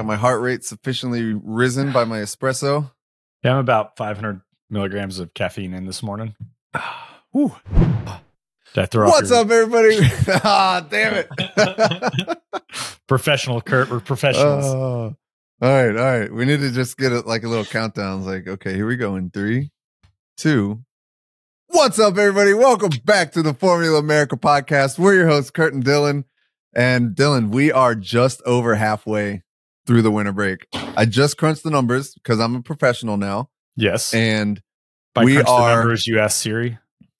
Got my heart rate sufficiently risen by my espresso. Yeah, I'm about 500 milligrams of caffeine in this morning. Did I throw off What's your- up, everybody? ah, damn it. Professional, Kurt. We're professionals. Oh. all right, all right. We need to just get it like a little countdown. It's like, okay, here we go in three, two. What's up, everybody? Welcome back to the Formula America podcast. We're your hosts, Kurt and Dylan. And Dylan, we are just over halfway through the winter break. I just crunched the numbers because I'm a professional now. yes. And By we are- numbers, you asked Siri.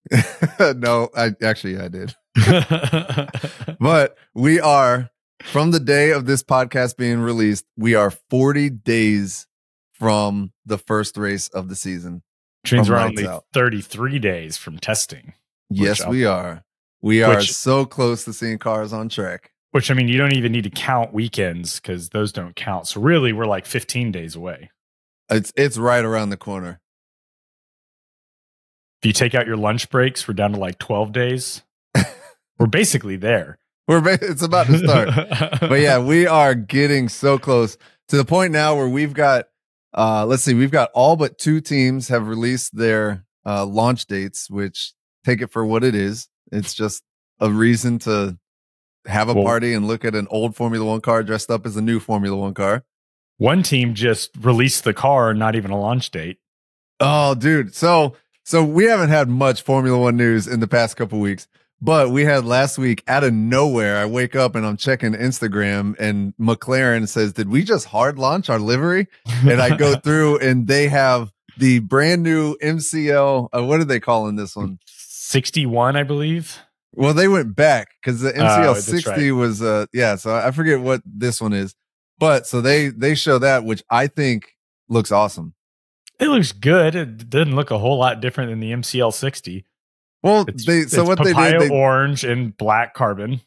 no, I actually I did. But we are from the day of this podcast being released, we are 40 days from the first race of the season. Means we're only out. 33 days from testing. Yes, we are. We are Which- so close to seeing cars on track. Which I mean, you don't even need to count weekends because those don't count. So really, we're like 15 days away. It's it's right around the corner. If you take out your lunch breaks, we're down to like 12 days. we're basically there. We're ba- it's about to start. but yeah, we are getting so close to the point now where we've got uh let's see, we've got all but two teams have released their uh launch dates, which take it for what it is. It's just a reason to have a Well- party and look at an old Formula One car dressed up as a new Formula One car. One team just released the car, not even a launch date. Oh, dude. So so we haven't had much Formula One news in the past couple weeks, but we had last week out of nowhere. I wake up and I'm checking Instagram and McLaren says, Did we just hard launch our livery? And I go through and they have the brand new MCL. Uh, what are they calling this one? 61, I believe. Well, they went back because the Oh, MCL that's 60 right. was uh yeah, so I forget what this one is. But so they they show that which I think looks awesome. It looks good. It doesn't look a whole lot different than the MCL 60. Well, It's, they so what they did they, orange and black carbon.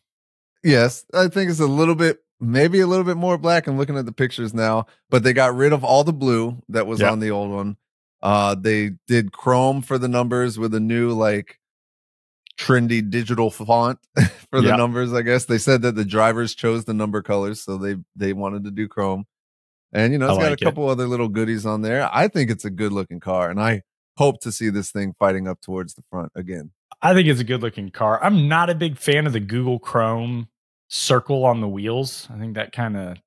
Yes, I think it's a little bit, maybe a little bit more black. I'm looking at the pictures now, but they got rid of all the blue that was Yep. on the old one. Uh, they did chrome for the numbers with a new like trendy digital font for the Yep. numbers. I guess they said that the drivers chose the number colors, so they they wanted to do chrome. And you know, I it's got like a it. couple other little goodies on there. I think it's a good looking car, and I hope to see this thing fighting up towards the front again. I think it's a good looking car. I'm not a big fan of the Google Chrome circle on the wheels. I think that kind of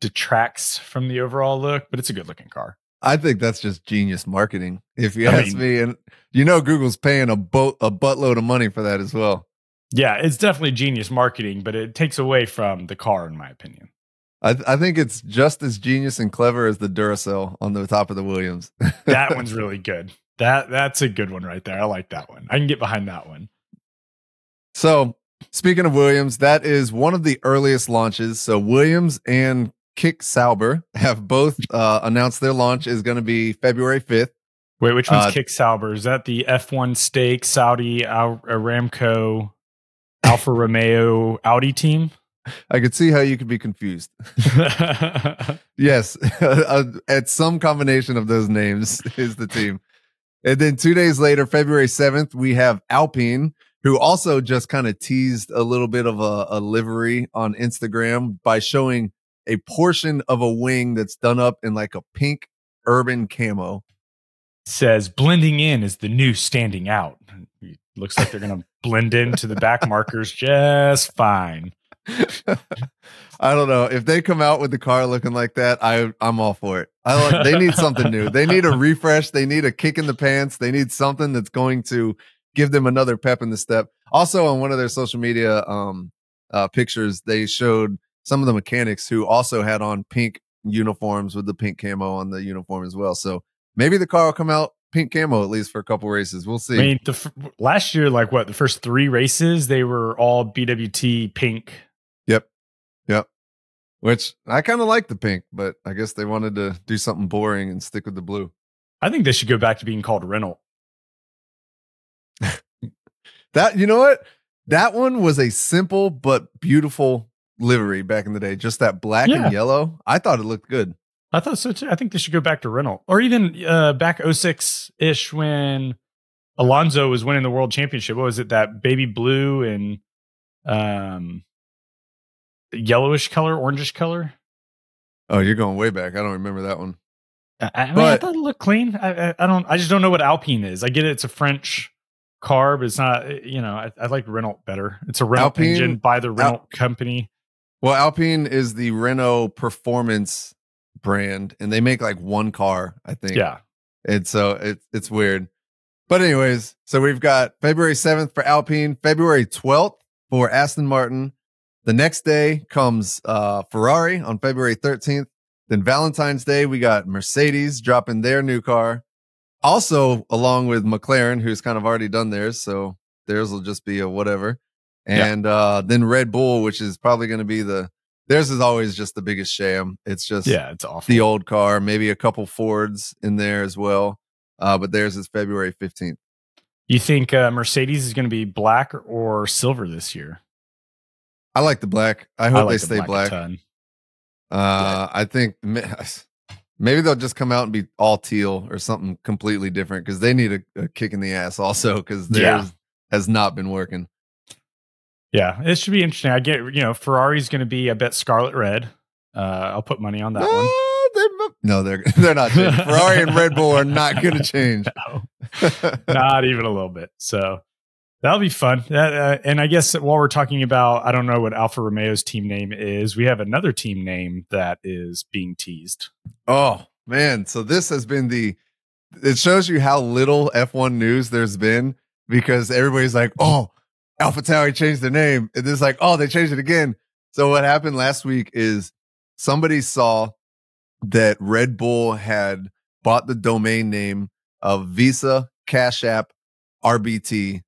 detracts from the overall look, but it's a good looking car. I think that's just genius marketing, if you I ask mean- me. And you know, Google's paying a boat a buttload of money for that as well. Yeah, it's definitely genius marketing, but it takes away from the car, in my opinion. I, th- I think it's just as genius and clever as the Duracell on the top of the Williams. That one's really good. That that's a good one right there. I like that one. I can get behind that one. so, speaking of Williams, that is one of the earliest launches. So, Williams and Kick Sauber have both uh, announced their launch is going to be February 5th. Wait, which one's Uh, Kick Sauber? Is that the F1 stake Saudi Aramco Alfa Romeo Audi team? I could see how you could be confused. Yes, uh, at some combination of those names is the team. And then two days later, February 7th, we have Alpine, who also just kind of teased a little bit of a, a livery on Instagram by showing a portion of a wing that's done up in like a pink urban camo. Says blending in is the new standing out. It looks like they're going to blend into the back markers just fine. I don't know if they come out with the car looking like that. I I'm all for it. I like, they need something new. They need a refresh. They need a kick in the pants. They need something that's going to give them another pep in the step. Also, on one of their social media um uh, pictures, they showed some of the mechanics who also had on pink uniforms with the pink camo on the uniform as well. So maybe the car will come out pink camo at least for a couple races. We'll see. I mean, the f- last year, like what the first three races, they were all BWT pink. Yep. Yep. Which I kind of like the pink, but I guess they wanted to do something boring and stick with the blue. I think they should go back to being called Renault. That you know what? That one was a simple but beautiful livery back in the day. Just that black Yeah. and yellow. I thought it looked good. I thought so too. I think they should go back to Renault or even uh, back 06 ish when Alonso was winning the world championship. What was it? That baby blue and um, yellowish color, orangish color. Oh, you're going way back. I don't remember that one. I, I mean, I But- thought it looked clean. I, I, I don't. I just don't know what Alpine is. I get it. It's a French car, but it's not. You know, I, I like Renault better. It's a Renault Alpine- engine by the Renault company. Well, Alpine is the Renault performance brand, and they make like one car, I think. Yeah. And so it's it's weird. But anyways, so we've got February 7th for Alpine, February 12th for Aston Martin. The next day comes uh Ferrari on February 13th. Then Valentine's Day, we got Mercedes dropping their new car. Also, along with McLaren, who's kind of already done theirs, so theirs will just be a whatever. Yeah. And uh then Red Bull, which is probably going to be the theirs is always just the biggest sham. It's just Yeah. It's awful. the old car, maybe a couple Fords in there as well. Uh, but theirs is February 15th. you think uh, Mercedes is going to be black or, silver this year? I like the black. I hope like they the stay black. ton. Uh, I think maybe they'll just come out and be all teal or something completely different because they need a, a kick in the ass also because theirs Yeah. has not been working. Yeah, it should be interesting. I get you know Ferrari's going to be a bit scarlet red. Uh, I'll put money on that one. no, they're, no, they're they're not. Ferrari and Red Bull are not going to change. No, not even a little bit. So that'll be fun. That, uh, and I guess while we're talking about, I don't know what Alfa Romeo's team name is. We have another team name that is being teased. Oh man, so this has been the it shows you how little F1 news there's been because everybody's like, "Oh, Alpha Tauri changed their name." And it's like, "Oh, they changed it again." So what happened last week is somebody saw that Red Bull had bought the domain name of Visa Cash App RBT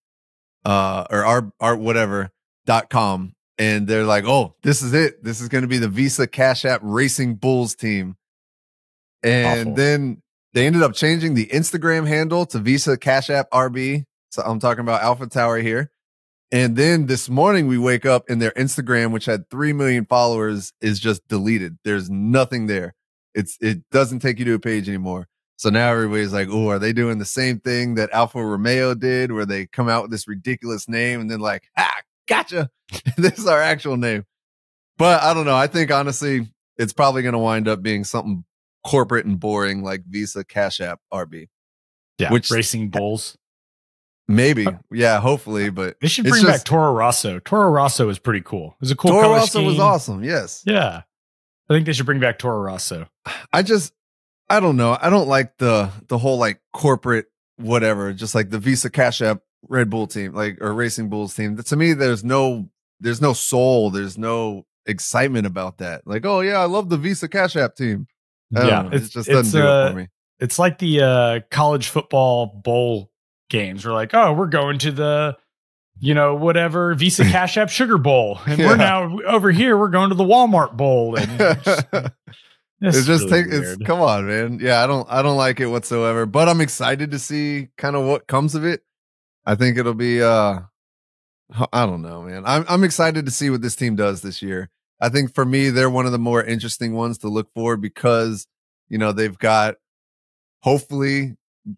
uh or R, R whatever dot com and they're like, "Oh, this is it. This is going to be the Visa Cash App Racing Bulls team." And Awful. then they ended up changing the Instagram handle to Visa Cash App RB. So I'm talking about Alpha Tauri here. And then this morning we wake up and their Instagram, which had 3 million followers, is just deleted. There's nothing there. It's it doesn't take you to a page anymore. So now everybody's like, oh, are they doing the same thing that Alfa Romeo did where they come out with this ridiculous name and then like, ah, gotcha. this is our actual name. But I don't know. I think honestly, it's probably going to wind up being something corporate and boring like Visa Cash App RB. Yeah, Which- Racing Bulls. Maybe. Yeah, hopefully. But They should bring back Toro Rosso. Toro Rosso is pretty cool. It was a cool Toro Rosso was awesome. Yes. Yeah, I think they should bring back Toro Rosso. I just I don't know. I don't like the the whole like corporate whatever, just like the Visa Cash App Red Bull team, like or Racing Bulls team. To me, there's no there's no soul, there's no excitement about that. Like, oh yeah, I love the Visa Cash App team. I yeah, know. it's it just doesn't do uh, it for me. It's like the uh, college football bowl games. We're like, oh, we're going to the, you know, whatever Visa Cash App Sugar Bowl, and Yeah. we're now over here. We're going to the Walmart Bowl, and it's It's just really take it's come on, man. Yeah, I don't I don't like it whatsoever. But I'm excited to see kind of what comes of it. I think it'll be uh I don't know, man. I'm I'm excited to see what this team does this year. I think for me, they're one of the more interesting ones to look for because you know they've got hopefully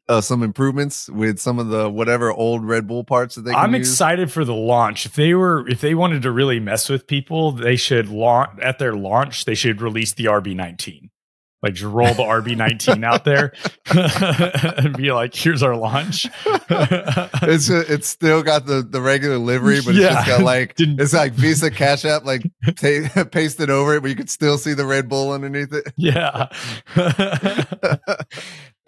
uh, some improvements with some of the whatever old Red Bull parts that they. I'm use. excited for the launch. If they were, if they wanted to really mess with people, they should launch at their launch. They should release the RB19. Like just roll the RB19 out there and be like, "Here's our launch." It's ju- it's still got the the regular livery, but it's Yeah. just got like it's like Visa Cash App like ta- pasted over it, but you could still see the Red Bull underneath it. yeah,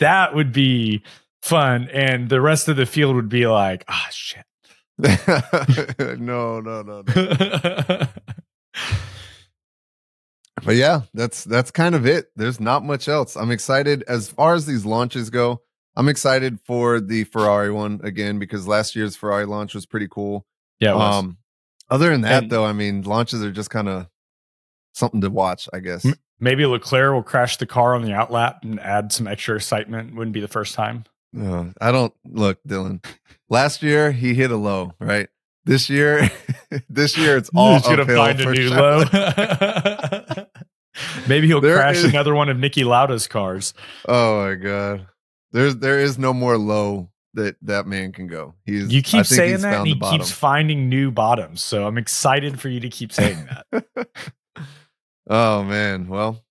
that would be fun, and the rest of the field would be like, "Ah, shit." no, no, no, no. But yeah, that's that's kind of it. There's not much else. I'm excited as far as these launches go. I'm excited for the Ferrari one again because last year's Ferrari launch was pretty cool. yeah, it was. Um, other than that, And- though, I mean, launches are just kind of something to watch, I guess. Maybe Leclerc will crash the car on the outlap and add some extra excitement. Wouldn't be the first time. Uh, I don't look, Dylan. Last year he hit a low, right? This year, this year it's all He's gonna find a new low. Maybe he'll There crash is- another one of Niki Lauda's cars. Oh my god, there's there is no more low that that man can go. He's You I keep saying that, and he keeps finding new bottoms. So I'm excited for you to keep saying that. Oh man, well,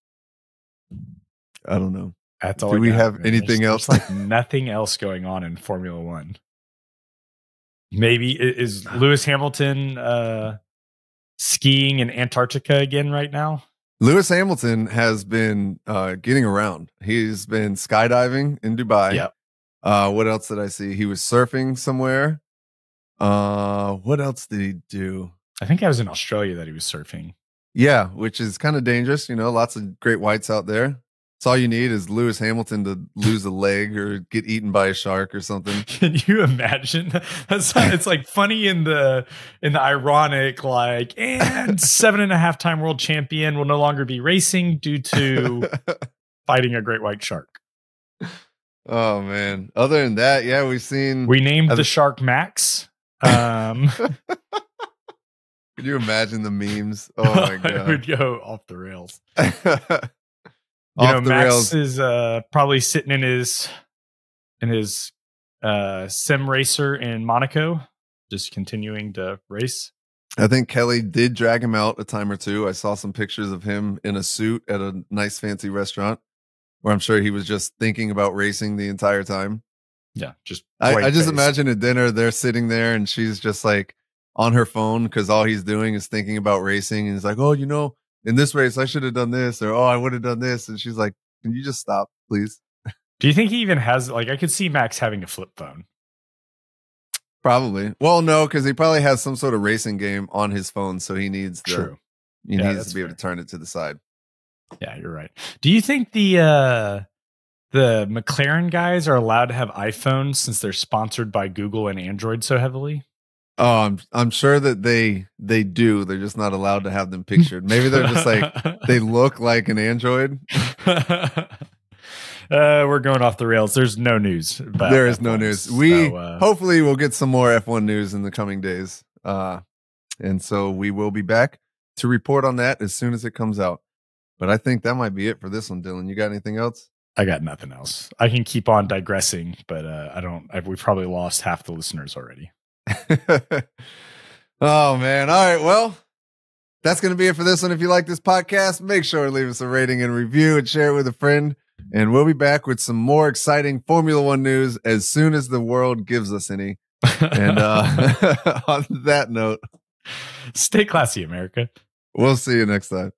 I don't know. That's all. Do I we got, have man. anything There's- else? there's, like nothing else going on in Formula One. Maybe is Lewis Hamilton uh, skiing in Antarctica again right now? Lewis Hamilton has been uh, getting around. He's been skydiving in Dubai. Yep. Uh, what else did I see? He was surfing somewhere. Uh, what else did he do? I think I was in Australia that he was surfing. Yeah, which is kind of dangerous. You know, lots of great whites out there. It's all you need is Lewis Hamilton to lose a leg or get eaten by a shark or something. Can you imagine? That's it's like funny in the in the ironic, like, and seven and a half time world champion will no longer be racing due to fighting a great white shark. oh man. Other than that, yeah, we've seen. We named the shark Max. Um, Can you imagine the memes? Oh my god, it would go off the rails. Off You know, the Max rails. is uh, probably sitting in his in his uh, sim racer in Monaco, just continuing to race. I think Kelly did drag him out a time or two. I saw some pictures of him in a suit at a nice fancy restaurant where I'm sure he was just thinking about racing the entire time. Yeah, just I, I just imagine at dinner they're sitting there and she's just like on her phone because all he's doing is thinking about racing. And he's like, Oh, you know, in this race I should have done this, or oh, I would have done this. And she's like, Can you just stop, please? Do you think he even has like I could see Max having a flip phone? Probably. Well, no, because he probably has some sort of racing game on his phone, so he needs the, True. he Yeah, needs to be able to turn it to the side. Yeah, you're right. Do you think the uh the McLaren guys are allowed to have iPhones since they're sponsored by Google and Android so heavily? Oh, I'm I'm sure that they they do. They're just not allowed to have them pictured. Maybe they're just like they look like an android. uh, we're going off the rails. There's no news. About there is no F1s, news. We so, uh, hopefully we'll get some more F1 news in the coming days. Uh and so we will be back to report on that as soon as it comes out. But I think that might be it for this one, Dylan. You got anything else? I got nothing else. I can keep on digressing, but uh, I don't. I've, we've probably lost half the listeners already. oh man. All right. Well, that's going to be it for this one. If you like this podcast, make sure to leave us a rating and review and share it with a friend. And we'll be back with some more exciting Formula One news as soon as the world gives us any. And uh, on that note, Stay classy, America. we'll see you next time.